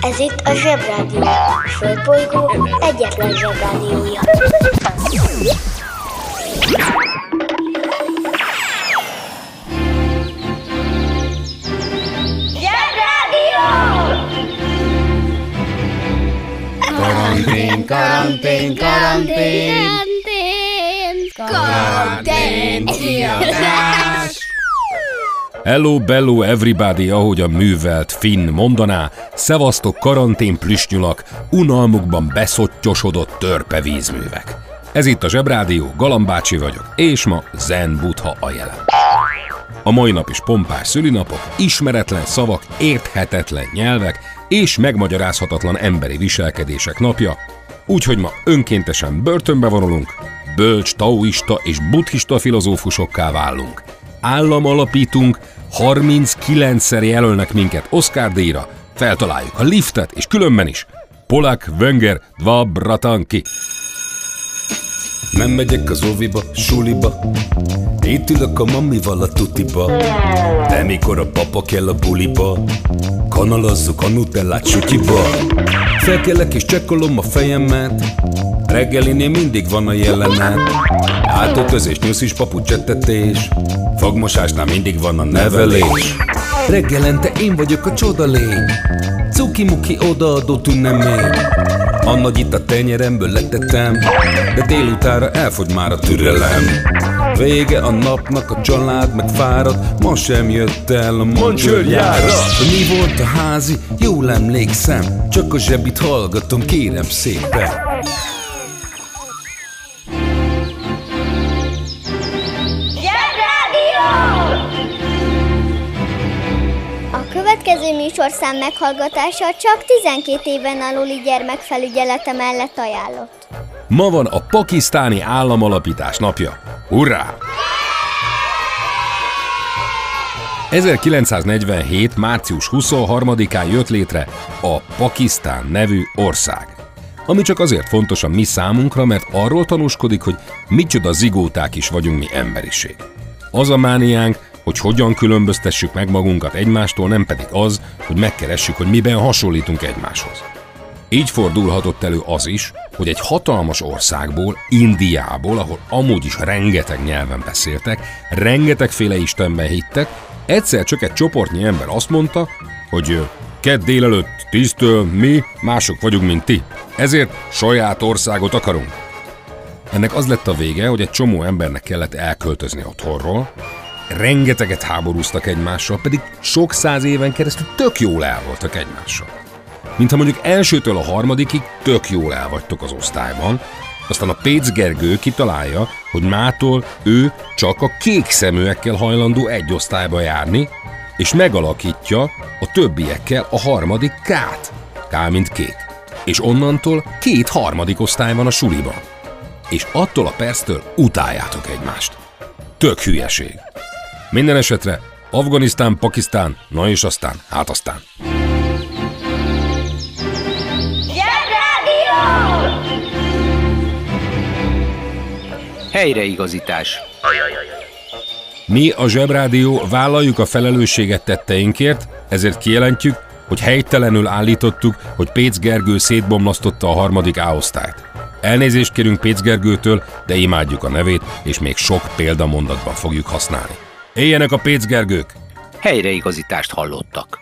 Ez itt a Zsebrádió. A Földbolygó egyetlen Zsebrádiója. Zsebrádió! Karantén, karantén, karantén, Karantén! karantén, kiadás. Hello, bello, everybody, ahogy a művelt Finn mondaná, szevasztok karantén plüsnyulak, unalmukban beszottyosodott törpe vízművek. Ez itt a Zsebrádió, Galambácsi vagyok, és ma Zen Butha a jelen. A mai nap is pompás szülinapok, ismeretlen szavak, érthetetlen nyelvek és megmagyarázhatatlan emberi viselkedések napja, úgyhogy ma önkéntesen börtönbe vonulunk, bölcs taoista és buddhista filozófusokká válunk. Állam alapítunk, 39-szer jelölnek minket Oscar díjra, feltaláljuk a liftet és különben is. Polak, Wenger, Dva, Bratanki. Nem megyek az óviba, suliba. Itt ülök a mamival a tutiba. De mikor a papa kell a buliba Kanalazzuk a nutellát sütyiba Felkelek és csekkolom a fejemet. Reggelinél mindig van a jelenet. Átöltözés, nyusz is papucsettetés Fogmosásnál mindig van a nevelés. Reggelente én vagyok a csodalény Cuki-muki odaadott ünnemény a nagy itt a tenyeremből letettem De délutára elfogy már a türelem. Vége a napnak, a család meg fárad Ma sem jött el a mancsőrjára Mi volt a házi? Jól emlékszem Csak a zsebit hallgatom, kérem szépen következő műsorszám meghallgatása csak 12 éven aluli gyermekfelügyelete mellett ajánlott. Ma van a pakisztáni államalapítás napja. Hurrá! 1947. március 23-án jött létre a Pakisztán nevű ország. Ami csak azért fontos a mi számunkra, mert arról tanúskodik, hogy micsoda zigóták is vagyunk mi emberiség. Az a mániánk, hogy hogyan különböztessük meg magunkat egymástól, nem pedig az, hogy megkeressük, hogy miben hasonlítunk egymáshoz. Így fordulhatott elő az is, hogy egy hatalmas országból, Indiából, ahol amúgy is rengeteg nyelven beszéltek, rengetegféle istenben hittek, egyszer csak egy csoportnyi ember azt mondta, hogy kedd délelőtt tíztől mi mások vagyunk, mint ti. Ezért saját országot akarunk. Ennek az lett a vége, hogy egy csomó embernek kellett elköltözni otthonról, rengeteget háborúztak egymással, pedig sok száz éven keresztül tök jól el voltak egymással. Mintha mondjuk elsőtől a harmadikig tök jól el vagytok az osztályban, aztán a Pécz Gergő kitalálja, hogy mától ő csak a kék szeműekkel hajlandó egy osztályba járni, és megalakítja a többiekkel a harmadik K-t. K mint kék. És onnantól két harmadik osztály van a suliban. És attól a perctől utáljátok egymást. Tök hülyeség. Minden esetre Afganisztán, Pakisztán, na és aztán, hát aztán. Zsebrádió! Helyreigazítás. Mi a Zsebrádió vállaljuk a felelősséget tetteinkért, ezért kijelentjük, hogy helytelenül állítottuk, hogy Pécz Gergő szétbomlasztotta a harmadik A-osztályt. Elnézést kérünk Pécz Gergőtől, de imádjuk a nevét, és még sok példamondatban fogjuk használni. Éljenek a Pécz Gergők! Helyreigazítást hallottak.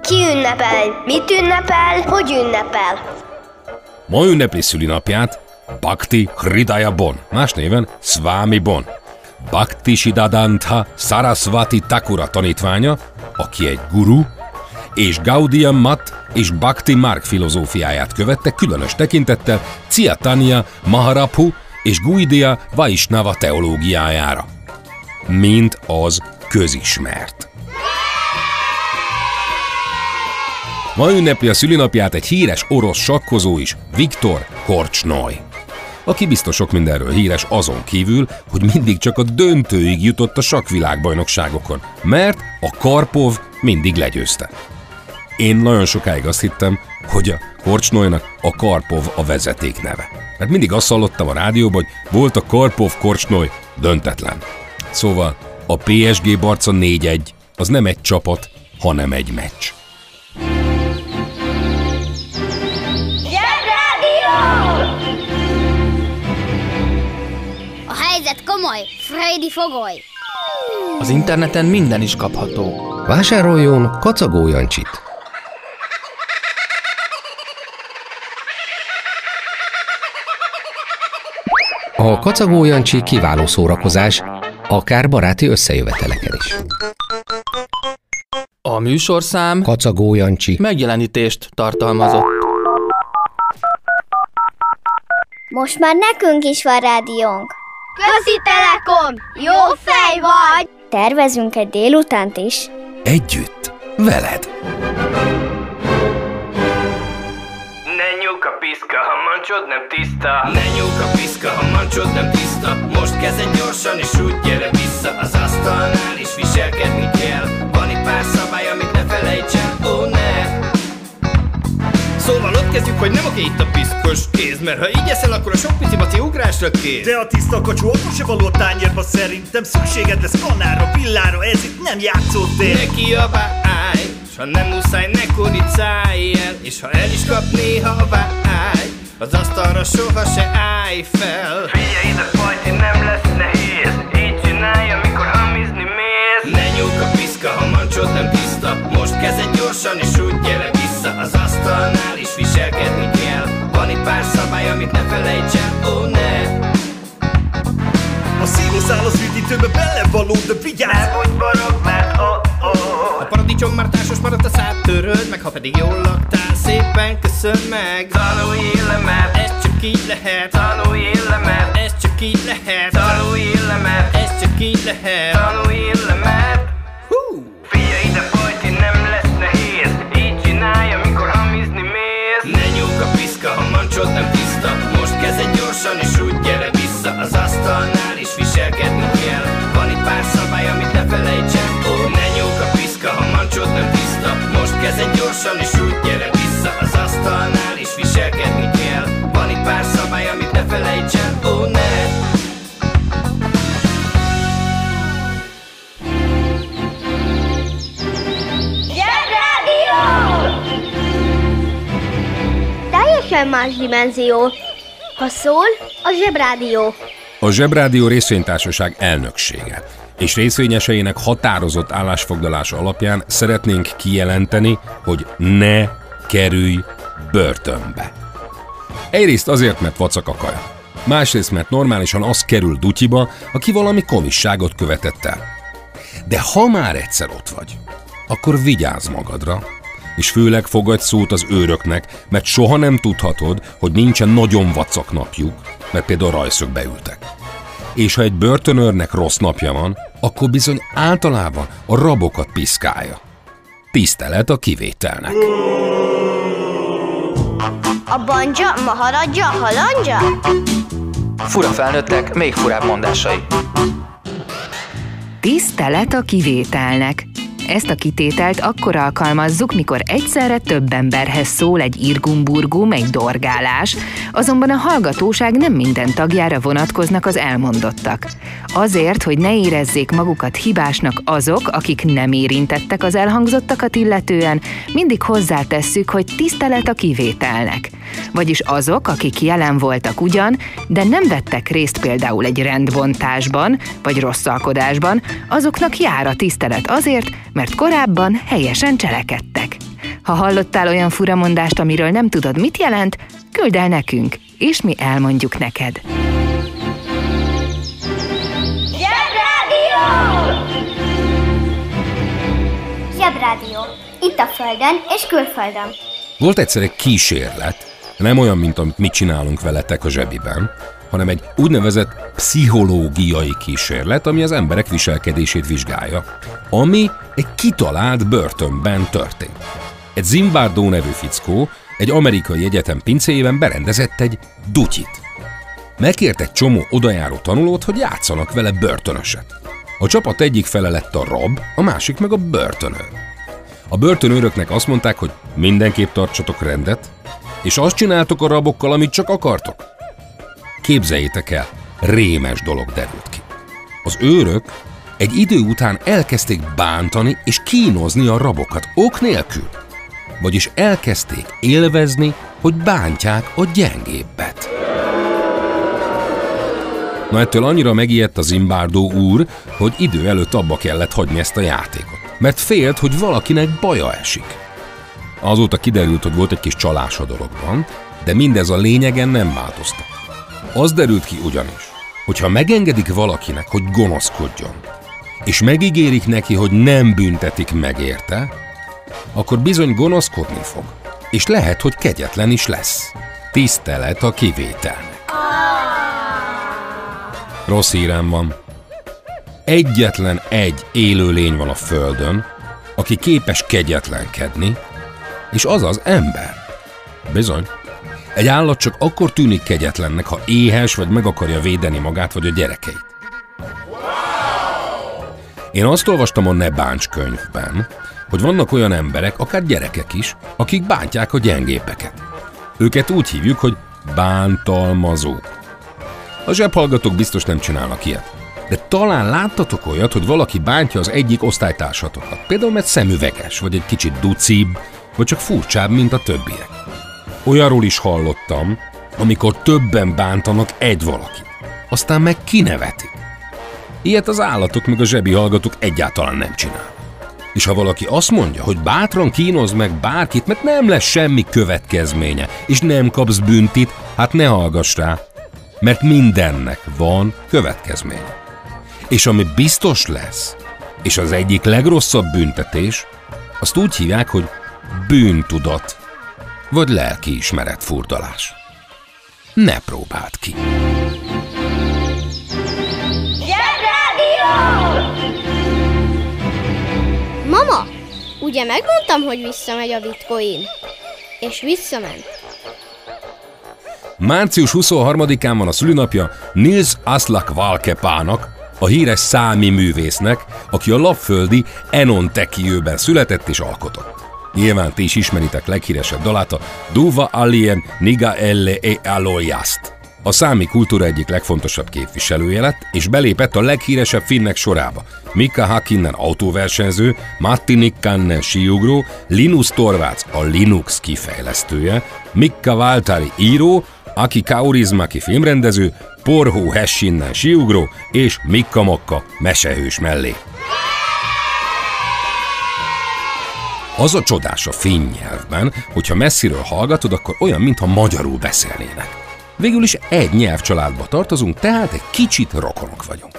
Ki ünnepel? Mit ünnepel? Hogy ünnepel? Ma ünnepli szülinapját Bhakti Hridaya Bon, más néven Swami Bon. Bhakti Siddhanta Sarasvati Thakura tanítványa, aki egy guru, és Gaudiya Mat és Bhakti Mark filozófiáját követte különös tekintettel Ciatanya Maharaphu és Guidia Vaisnava teológiájára. Mint az közismert. Ma ünnepli a szülinapját egy híres orosz sakkozó is, Viktor Korcsnoj aki biztos sok mindenről híres azon kívül, hogy mindig csak a döntőig jutott a sakkvilágbajnokságokon, mert a Karpov mindig legyőzte. Én nagyon sokáig azt hittem, hogy a Korcsnojnak a Karpov a vezeték neve. Mert mindig azt hallottam a rádióban, hogy volt a Karpov Korcsnoj döntetlen. Szóval a PSG Barca 4-1, az nem egy csapat, hanem egy meccs. A helyzet komoly, Freddy fogoly! Az interneten minden is kapható. Vásároljon kacagó Jancsit! A kacagó Jancsi kiváló szórakozás, akár baráti összejöveteleken is. A műsorszám Kacagó Jancsi. megjelenítést tartalmazott. Most már nekünk is van rádiónk. Közi Telekom! Jó fej vagy! Tervezünk egy délutánt is. Együtt, veled. Mancsod nem tiszta. Ne nyúk a piszka, ha mancsod nem tiszta. Most kezden gyorsan és úgy gyere vissza. Az asztalnál is viselkedni kell. Van itt pár szabály, amit ne felejts el, ó ne. Szóval ott kezdjük, hogy nem oké itt a piszkos kéz Mert ha így eszel, akkor a sok pici maci ugrásra kész. De a tiszta kacsú akkor se való a tányérba szerintem Szükséged lesz kanára, villára, ez itt nem játszótér. Ne kiabálj, s ha nem muszáj, ne kuricálj el És ha el is kap néha a vágy Az asztalra soha se állj fel. Figyelj ide, fajti, nem lesz nehéz. Így csinálj, amikor hamizni mész. Ne nyúk a piszka, ha mancsod nem tiszta. Most kezded gyorsan és úgy gyere vissza. Az asztalnál is viselkedni kell. Van itt pár szabály, amit ne felejts el, ó ne. A színuszál az üdítőbe belevaló, de vigyázz! Ne budj borog, mert oh, oh. A paradicsom már társas maradt a szád töröd meg Ha pedig jól laktál, szépen köszön meg. Tanulj mert ez csak így lehet. Tanulj mert ez csak így lehet. Tanulj mert ez csak így lehet. Tanulj mert Hú! Figyelj ide, fajti, nem lesz nehéz. Így csinálj, amikor hamizni mész. Ne nyúk a piszka, ha mancsod nem tiszta. Most kezded gyorsan és úgy gyere vissza. Az asztalnál is viselkedni kell. Van itt pár szabály, amit ne felejts el ne nyúk a piszka, ha mancsod nem tiszta. Most kezded gyorsan és úgy gyere vissza asztalnál is viselkedni kell. Van itt pár szabály, amit ne felejts el Ó, ne! Teljesen más dimenzió. Ha szól, a zsebrádió. A Zsebrádió részvénytársaság elnöksége. És részvényeseinek határozott állásfoglalása alapján szeretnénk kijelenteni, hogy ne kerülj börtönbe. Egyrészt azért, mert vacak a kaja. Másrészt, mert normálisan az kerül dutyiba, aki valami komisságot követett el. De ha már egyszer ott vagy, akkor vigyázz magadra, és főleg fogadj szót az őröknek, mert soha nem tudhatod, hogy nincsen nagyon vacak napjuk, mert például rajszögbe ültek. És ha egy börtönőrnek rossz napja van, akkor bizony általában a rabokat piszkálja. Tisztelet a kivételnek. A banja, maharadja, halandja? Fura felnőttek, még furább mondásai. Tisztelet a kivételnek. Ezt a kitételt akkor alkalmazzuk, mikor egyszerre több emberhez szól egy irgumburgum, egy dorgálás, azonban a hallgatóság nem minden tagjára vonatkoznak az elmondottak. Azért, hogy ne érezzék magukat hibásnak azok, akik nem érintettek az elhangzottakat illetően, mindig hozzátesszük, hogy tisztelet a kivételnek. Vagyis azok, akik jelen voltak ugyan, de nem vettek részt például egy rendbontásban vagy rosszalkodásban, azoknak jár a tisztelet azért, mert korábban helyesen cselekedtek. Ha hallottál olyan furamondást, amiről nem tudod, mit jelent, küld el nekünk, és mi elmondjuk neked. Zsebrádió. Itt a Földön és külföldön. Volt egyszer egy kísérlet, nem olyan, mint amit mi csinálunk veletek a zsebiben, hanem egy úgynevezett pszichológiai kísérlet, ami az emberek viselkedését vizsgálja, ami egy kitalált börtönben történt. Egy Zimbardo nevű fickó egy amerikai egyetem pincéjében berendezett egy dutyit. Megkért egy csomó odajáró tanulót, hogy játszanak vele börtönöset. A csapat egyik fele lett a rab, a másik meg a börtönőr. A börtönőröknek azt mondták, hogy mindenképp tartsatok rendet, és azt csináltok a rabokkal, amit csak akartok. Képzeljétek el, rémes dolog derült ki. Az őrök egy idő után elkezdték bántani és kínozni a rabokat ok nélkül. Vagyis elkezdték élvezni, hogy bántják a gyengébbet. Na ettől annyira megijedt a Zimbárdó úr, hogy idő előtt abba kellett hagyni ezt a játékot, mert félt, hogy valakinek baja esik. Azóta kiderült, hogy volt egy kis csalás a dologban, de mindez a lényegen nem változtat. Az derült ki ugyanis, hogyha megengedik valakinek, hogy gonoszkodjon, és megígérik neki, hogy nem büntetik meg érte, akkor bizony gonoszkodni fog, és lehet, hogy kegyetlen is lesz. Tisztelet a kivételnek. Rossz hírem van. Egyetlen egy élő lény van a Földön, aki képes kegyetlenkedni, és az az ember. Bizony. Egy állat csak akkor tűnik kegyetlennek, ha éhes, vagy meg akarja védeni magát, vagy a gyerekeit. Én azt olvastam a Ne Báncs könyvben, hogy vannak olyan emberek, akár gyerekek is, akik bántják a gyengépeket. Őket úgy hívjuk, hogy bántalmazók. A zsebhallgatók biztos nem csinálnak ilyet. De talán láttatok olyat, hogy valaki bántja az egyik osztálytársatokat. Például mert szemüveges, vagy egy kicsit ducibb, vagy csak furcsább, mint a többiek. Olyanról is hallottam, amikor többen bántanak egy valakit. Aztán meg kinevetik. Ilyet az állatok meg a zsebi hallgatók egyáltalán nem csinál. És ha valaki azt mondja, hogy bátran kínoz meg bárkit, mert nem lesz semmi következménye, és nem kapsz büntit, hát ne hallgass rá, mert mindennek van következménye. És ami biztos lesz, és az egyik legrosszabb büntetés, azt úgy hívják, hogy bűntudat, vagy lelkiismeret furdalás. Ne próbáld ki! Mama, ugye megmondtam, hogy visszamegy a bitcoin? És visszament. Március 23-án van a szülinapja Nils Aslak Valkepának, a híres számi művésznek, aki a lapföldi Enon Tekiőben született és alkotott. Nyilván ti is ismeritek leghíresebb dalát, a Duva Alien Niga Elle e Aloyast. A számi kultúra egyik legfontosabb képviselője lett, és belépett a leghíresebb finnek sorába. Mika Hakkinen autóversenyző, Matti Nikkanen síugró, Linus Torvalds a Linux kifejlesztője, Mikka Valtari író, Aki Kaurizmaki filmrendező, Porhó Hessinnen síugró és Mikka Mokka mesehős mellé. Az a csodás a finn nyelvben, hogyha messziről hallgatod, akkor olyan, mintha magyarul beszélnének. Végül is egy nyelvcsaládba tartozunk, tehát egy kicsit rokonok vagyunk.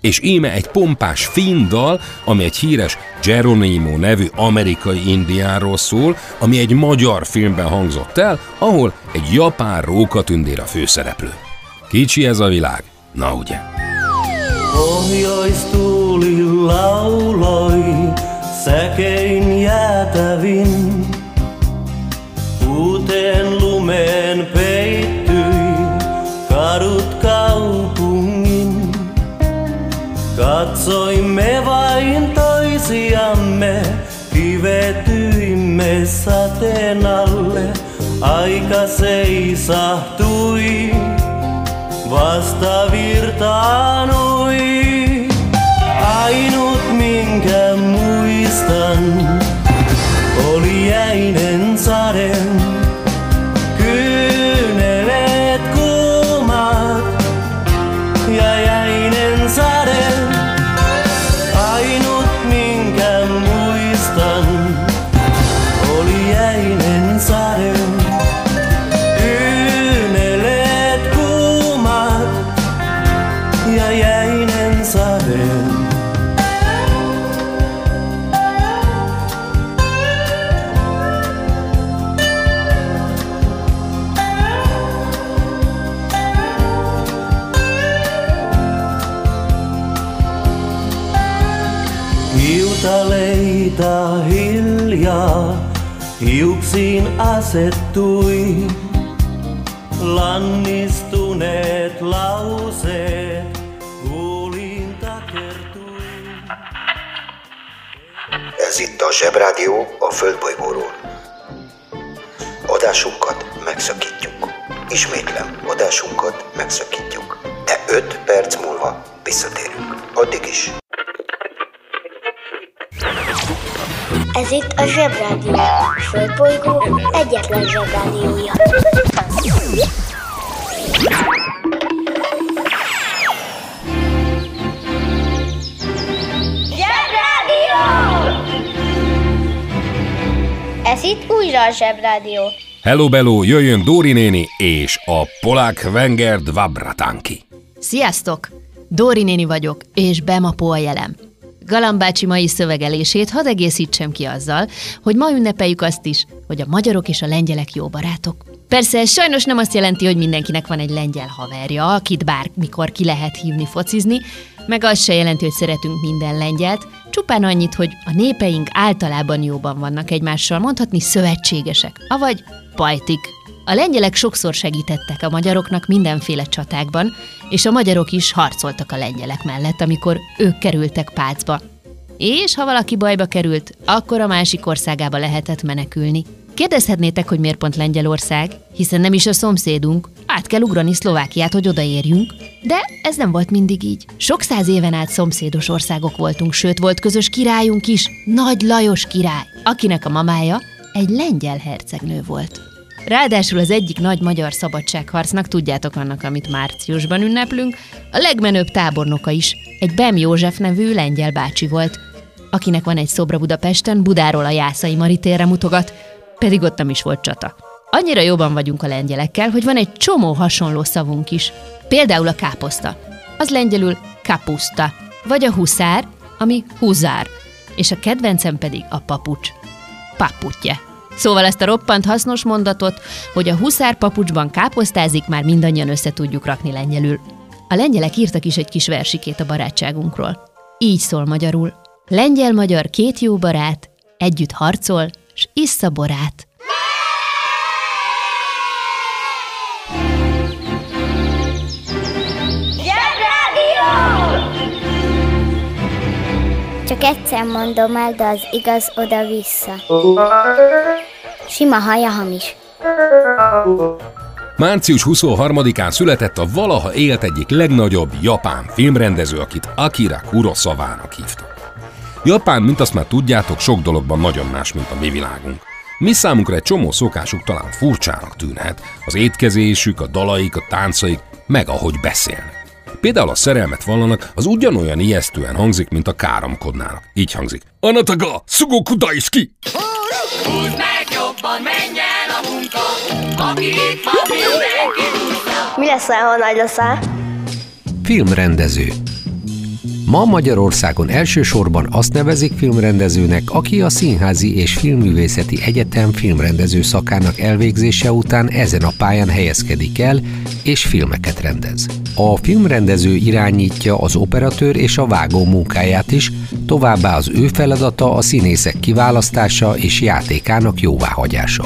És íme egy pompás finn dal, ami egy híres Geronimo nevű amerikai indiáról szól, ami egy magyar filmben hangzott el, ahol egy japán rókatündér a főszereplő. Kicsi ez a világ, na ugye? Pohjoistuuli lauloi säkein Aika seisahtui, vasta Zsebrádió a Földbolygóról. Adásunkat megszakítjuk. Ismétlem, adásunkat megszakítjuk. De 5 perc múlva visszatérünk. Addig is. Ez itt a Zsebrádió. Földbolygó egyetlen Zsebrádiója. Újra a Zsebrádió. Hello Bello, jöjjön Dóri néni és a polák Wenger Dvabratanki. Sziasztok! Dóri néni vagyok, és Bemapó a jelem. Galambácsi mai szövegelését hadd egészítsem ki azzal, hogy ma ünnepeljük azt is, hogy a magyarok és a lengyelek jó barátok. Persze ez sajnos nem azt jelenti, hogy mindenkinek van egy lengyel haverja, akit bármikor ki lehet hívni focizni, meg az se jelenti, hogy szeretünk minden lengyelt, csupán annyit, hogy a népeink általában jóban vannak egymással, mondhatni szövetségesek, avagy pajtik. A lengyelek sokszor segítettek a magyaroknak mindenféle csatákban, és a magyarok is harcoltak a lengyelek mellett, amikor ők kerültek pácba. És ha valaki bajba került, akkor a másik országába lehetett menekülni. Kérdezhetnétek, hogy miért pont Lengyelország, hiszen nem is a szomszédunk, át kell ugrani Szlovákiát, hogy odaérjünk, de ez nem volt mindig így. Sok száz éven át szomszédos országok voltunk, sőt volt közös királyunk is, Nagy Lajos király, akinek a mamája egy lengyel hercegnő volt. Ráadásul az egyik nagy magyar szabadságharcnak, tudjátok annak, amit márciusban ünneplünk, a legmenőbb tábornoka is, egy Bem József nevű lengyel bácsi volt, akinek van egy szobra Budapesten, Budáról a Jászai Maritérre mutogat, pedig ott nem is volt csata. Annyira jobban vagyunk a lengyelekkel, hogy van egy csomó hasonló szavunk is. Például a káposzta. Az lengyelül kapuszta, vagy a huszár, ami huzár, és a kedvencem pedig a papucs. Paputje. Szóval ezt a roppant hasznos mondatot, hogy a huszár papucsban káposztázik, már mindannyian össze tudjuk rakni lengyelül. A lengyelek írtak is egy kis versikét a barátságunkról. Így szól magyarul. Lengyel-magyar két jó barát, együtt harcol, s issza borát. Csak egyszer mondom el, de az igaz oda-vissza. Sima haja hamis. Március 23-án született a valaha élt egyik legnagyobb japán filmrendező, akit Akira Kurosawa-nak hívtak. Japán, mint azt már tudjátok, sok dologban nagyon más, mint a mi világunk. Mi számunkra egy csomó szokásuk talán furcsának tűnhet, az étkezésük, a dalaik, a táncaik, meg ahogy beszélnek. Például a szerelmet vallanak, az ugyanolyan ijesztően hangzik, mint a káromkodnának. Így hangzik. Anataga, sugóku ki! Húzd meg jobban, menj el a munka, aki itt van, mindenki Mi lesz, ha nagy leszel? Filmrendező Ma Magyarországon elsősorban azt nevezik filmrendezőnek, aki a Színházi és Filmművészeti Egyetem filmrendező szakának elvégzése után ezen a pályán helyezkedik el, és filmeket rendez. A filmrendező irányítja az operatőr és a vágó munkáját is, továbbá az ő feladata a színészek kiválasztása és játékának jóváhagyása.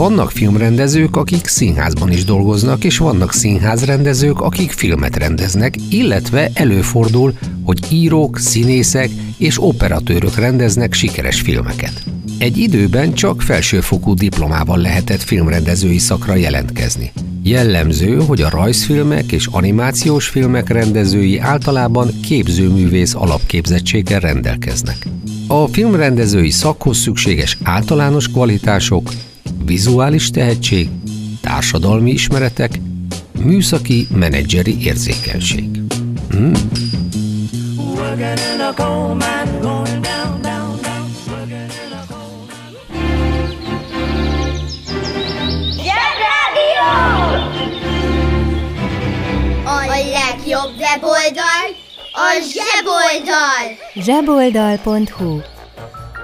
Vannak filmrendezők, akik színházban is dolgoznak, és vannak színházrendezők, akik filmet rendeznek, illetve előfordul, hogy írók, színészek és operatőrök rendeznek sikeres filmeket. Egy időben csak felsőfokú diplomával lehetett filmrendezői szakra jelentkezni. Jellemző, hogy a rajzfilmek és animációs filmek rendezői általában képzőművész alapképzettséggel rendelkeznek. A filmrendezői szakhoz szükséges általános kvalitások, vizuális tehetség, társadalmi ismeretek, műszaki menedzseri érzékenység. Hmm. A legjobb weboldal a zseboldal! zseboldal.hu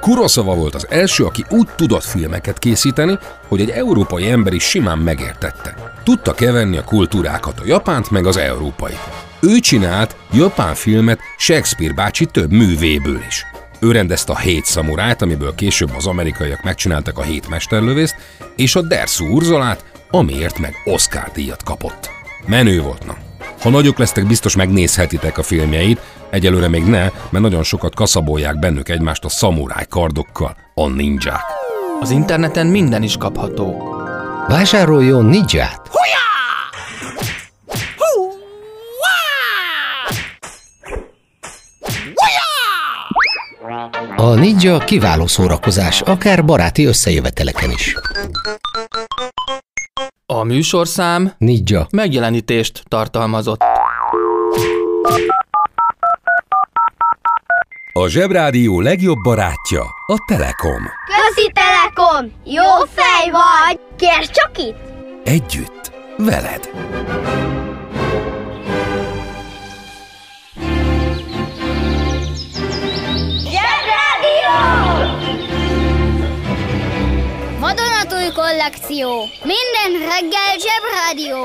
Kurosawa volt az első, aki úgy tudott filmeket készíteni, hogy egy európai ember is simán megértette. Tudta keverni a kultúrákat, a japánt meg az európai. Ő csinált japán filmet Shakespeare bácsi több művéből is. Ő rendezte a hét szamurájt, amiből később az amerikaiak megcsináltak a hét mesterlövészt, és a Derszú Urzalát, amiért meg Oscar díjat kapott. Menő volt, na. Ha nagyok lesztek, biztos megnézhetitek a filmjeit, egyelőre még ne, mert nagyon sokat kaszabolják bennük egymást a szamuráj kardokkal, a ninják. Az interneten minden is kapható. Vásároljon ninját! A ninja kiváló szórakozás, akár baráti összejöveteleken is. A műsorszám Ninja. megjelenítést tartalmazott. A Zsebrádió legjobb barátja a Telekom. Közi Telekom! Jó fej vagy! Kérd csak itt! Együtt, veled. Kollekció! Minden reggel Zsebrádió!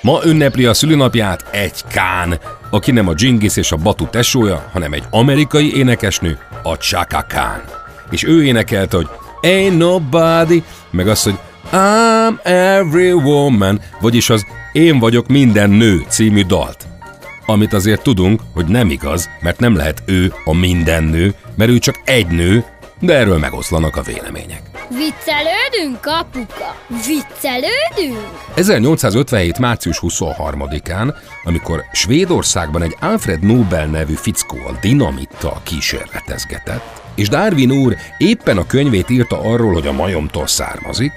Ma ünnepli a szülinapját egy Kán, aki nem a Genghis és a Batu tesója, hanem egy amerikai énekesnő, a Chaka Khan. És ő énekelte, hogy Ain't nobody, meg azt, hogy I'm every woman, vagyis az Én vagyok minden nő című dalt. Amit azért tudunk, hogy nem igaz, mert nem lehet ő a minden nő, mert ő csak egy nő, de erről megoszlanak a vélemények. Viccelődünk, apuka? Viccelődünk? 1857. március 23-án, amikor Svédországban egy Alfred Nobel nevű fickó a dinamittal kísérletezgetett, és Darwin úr éppen a könyvét írta arról, hogy a majomtól származik,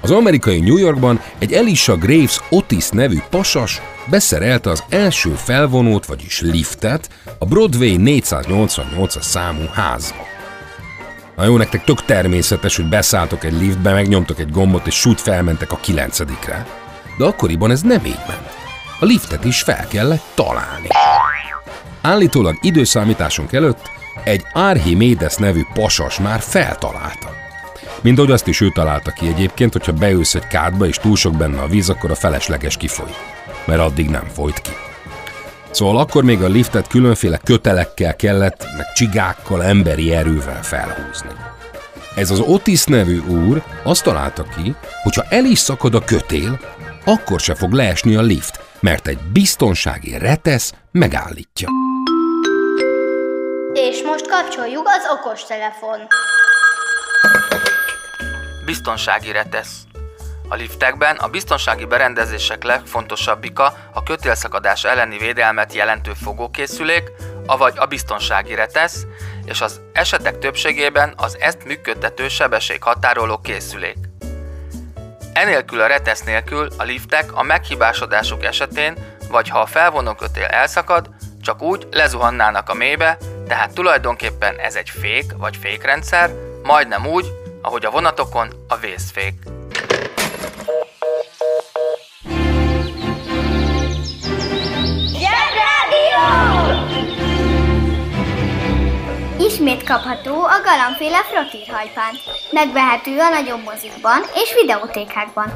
az amerikai New Yorkban egy Elisha Graves Otis nevű pasas beszerelte az első felvonót, vagyis liftet a Broadway 488-as számú házba. Na jó, nektek tök természetes, hogy beszálltok egy liftbe, megnyomtok egy gombot, és sút felmentek a kilencedikre. De akkoriban ez nem így ment. A liftet is fel kellett találni. Állítólag időszámításunk előtt egy Archimedes nevű pasas már feltalálta. Mint ahogy azt is ő találta ki egyébként, hogyha beülsz egy kádba és túl sok benne a víz, akkor a felesleges kifolyik. Mert addig nem folyt ki. Szóval akkor még a liftet különféle kötelekkel kellett, meg csigákkal, emberi erővel felhúzni. Ez az Otis nevű úr azt találta ki, hogy ha el is szakad a kötél, akkor se fog leesni a lift, mert egy biztonsági retesz megállítja. És most kapcsoljuk az okostelefon. Biztonsági retesz. A liftekben a biztonsági berendezések legfontosabbika a kötélszakadás elleni védelmet jelentő fogókészülék, avagy a biztonsági retesz, és az esetek többségében az ezt működtető sebességhatároló készülék. Enélkül a retesz nélkül a liftek a meghibásodásuk esetén, vagy ha a felvonókötél elszakad, csak úgy lezuhannának a mélybe, tehát tulajdonképpen ez egy fék vagy fékrendszer, majdnem úgy, ahogy a vonatokon a vészfék. Ismét kapható a galambféle frottírhajpán. Megvehető a nagyobb mozikban és videótékákban.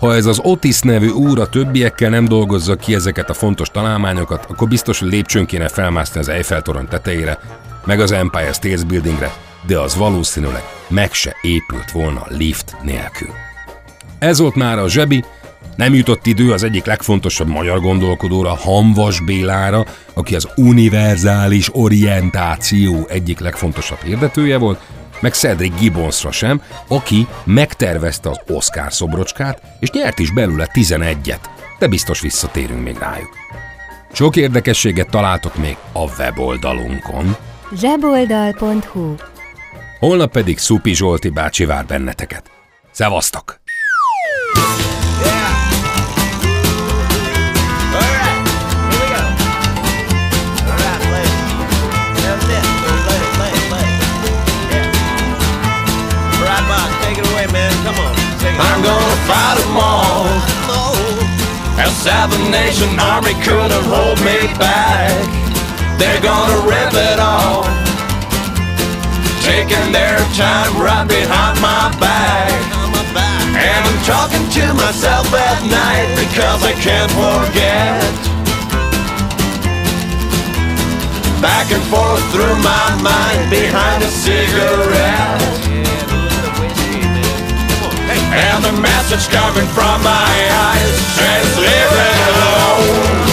Ha ez az Otis nevű úr a többiekkel nem dolgozza ki ezeket a fontos találmányokat, akkor biztos, hogy lépcsőn kéne felmászni az Eiffel torony tetejére, meg az Empire State Buildingre, de az valószínűleg meg se épült volna lift nélkül. Ez volt már a zsebi, nem jutott idő az egyik legfontosabb magyar gondolkodóra, Hamvas Bélára, aki az univerzális orientáció egyik legfontosabb hirdetője volt, meg Cedric Gibbonsra sem, aki megtervezte az Oscar szobrocskát, és nyert is belőle 11-et, de biztos visszatérünk még rájuk. Sok érdekességet találtok még a weboldalunkon, zseboldal.hu holnap pedig Szupi Zsolti bácsi vár benneteket. Szevasztok! Gonna fight them all. A Seven Nation Army couldn't hold me back. They're gonna rip it off. Taking their time right behind my back. And I'm talking to myself at night because I can't forget. Back and forth through my mind behind a cigarette. And the message coming from my eyes is leave it alone.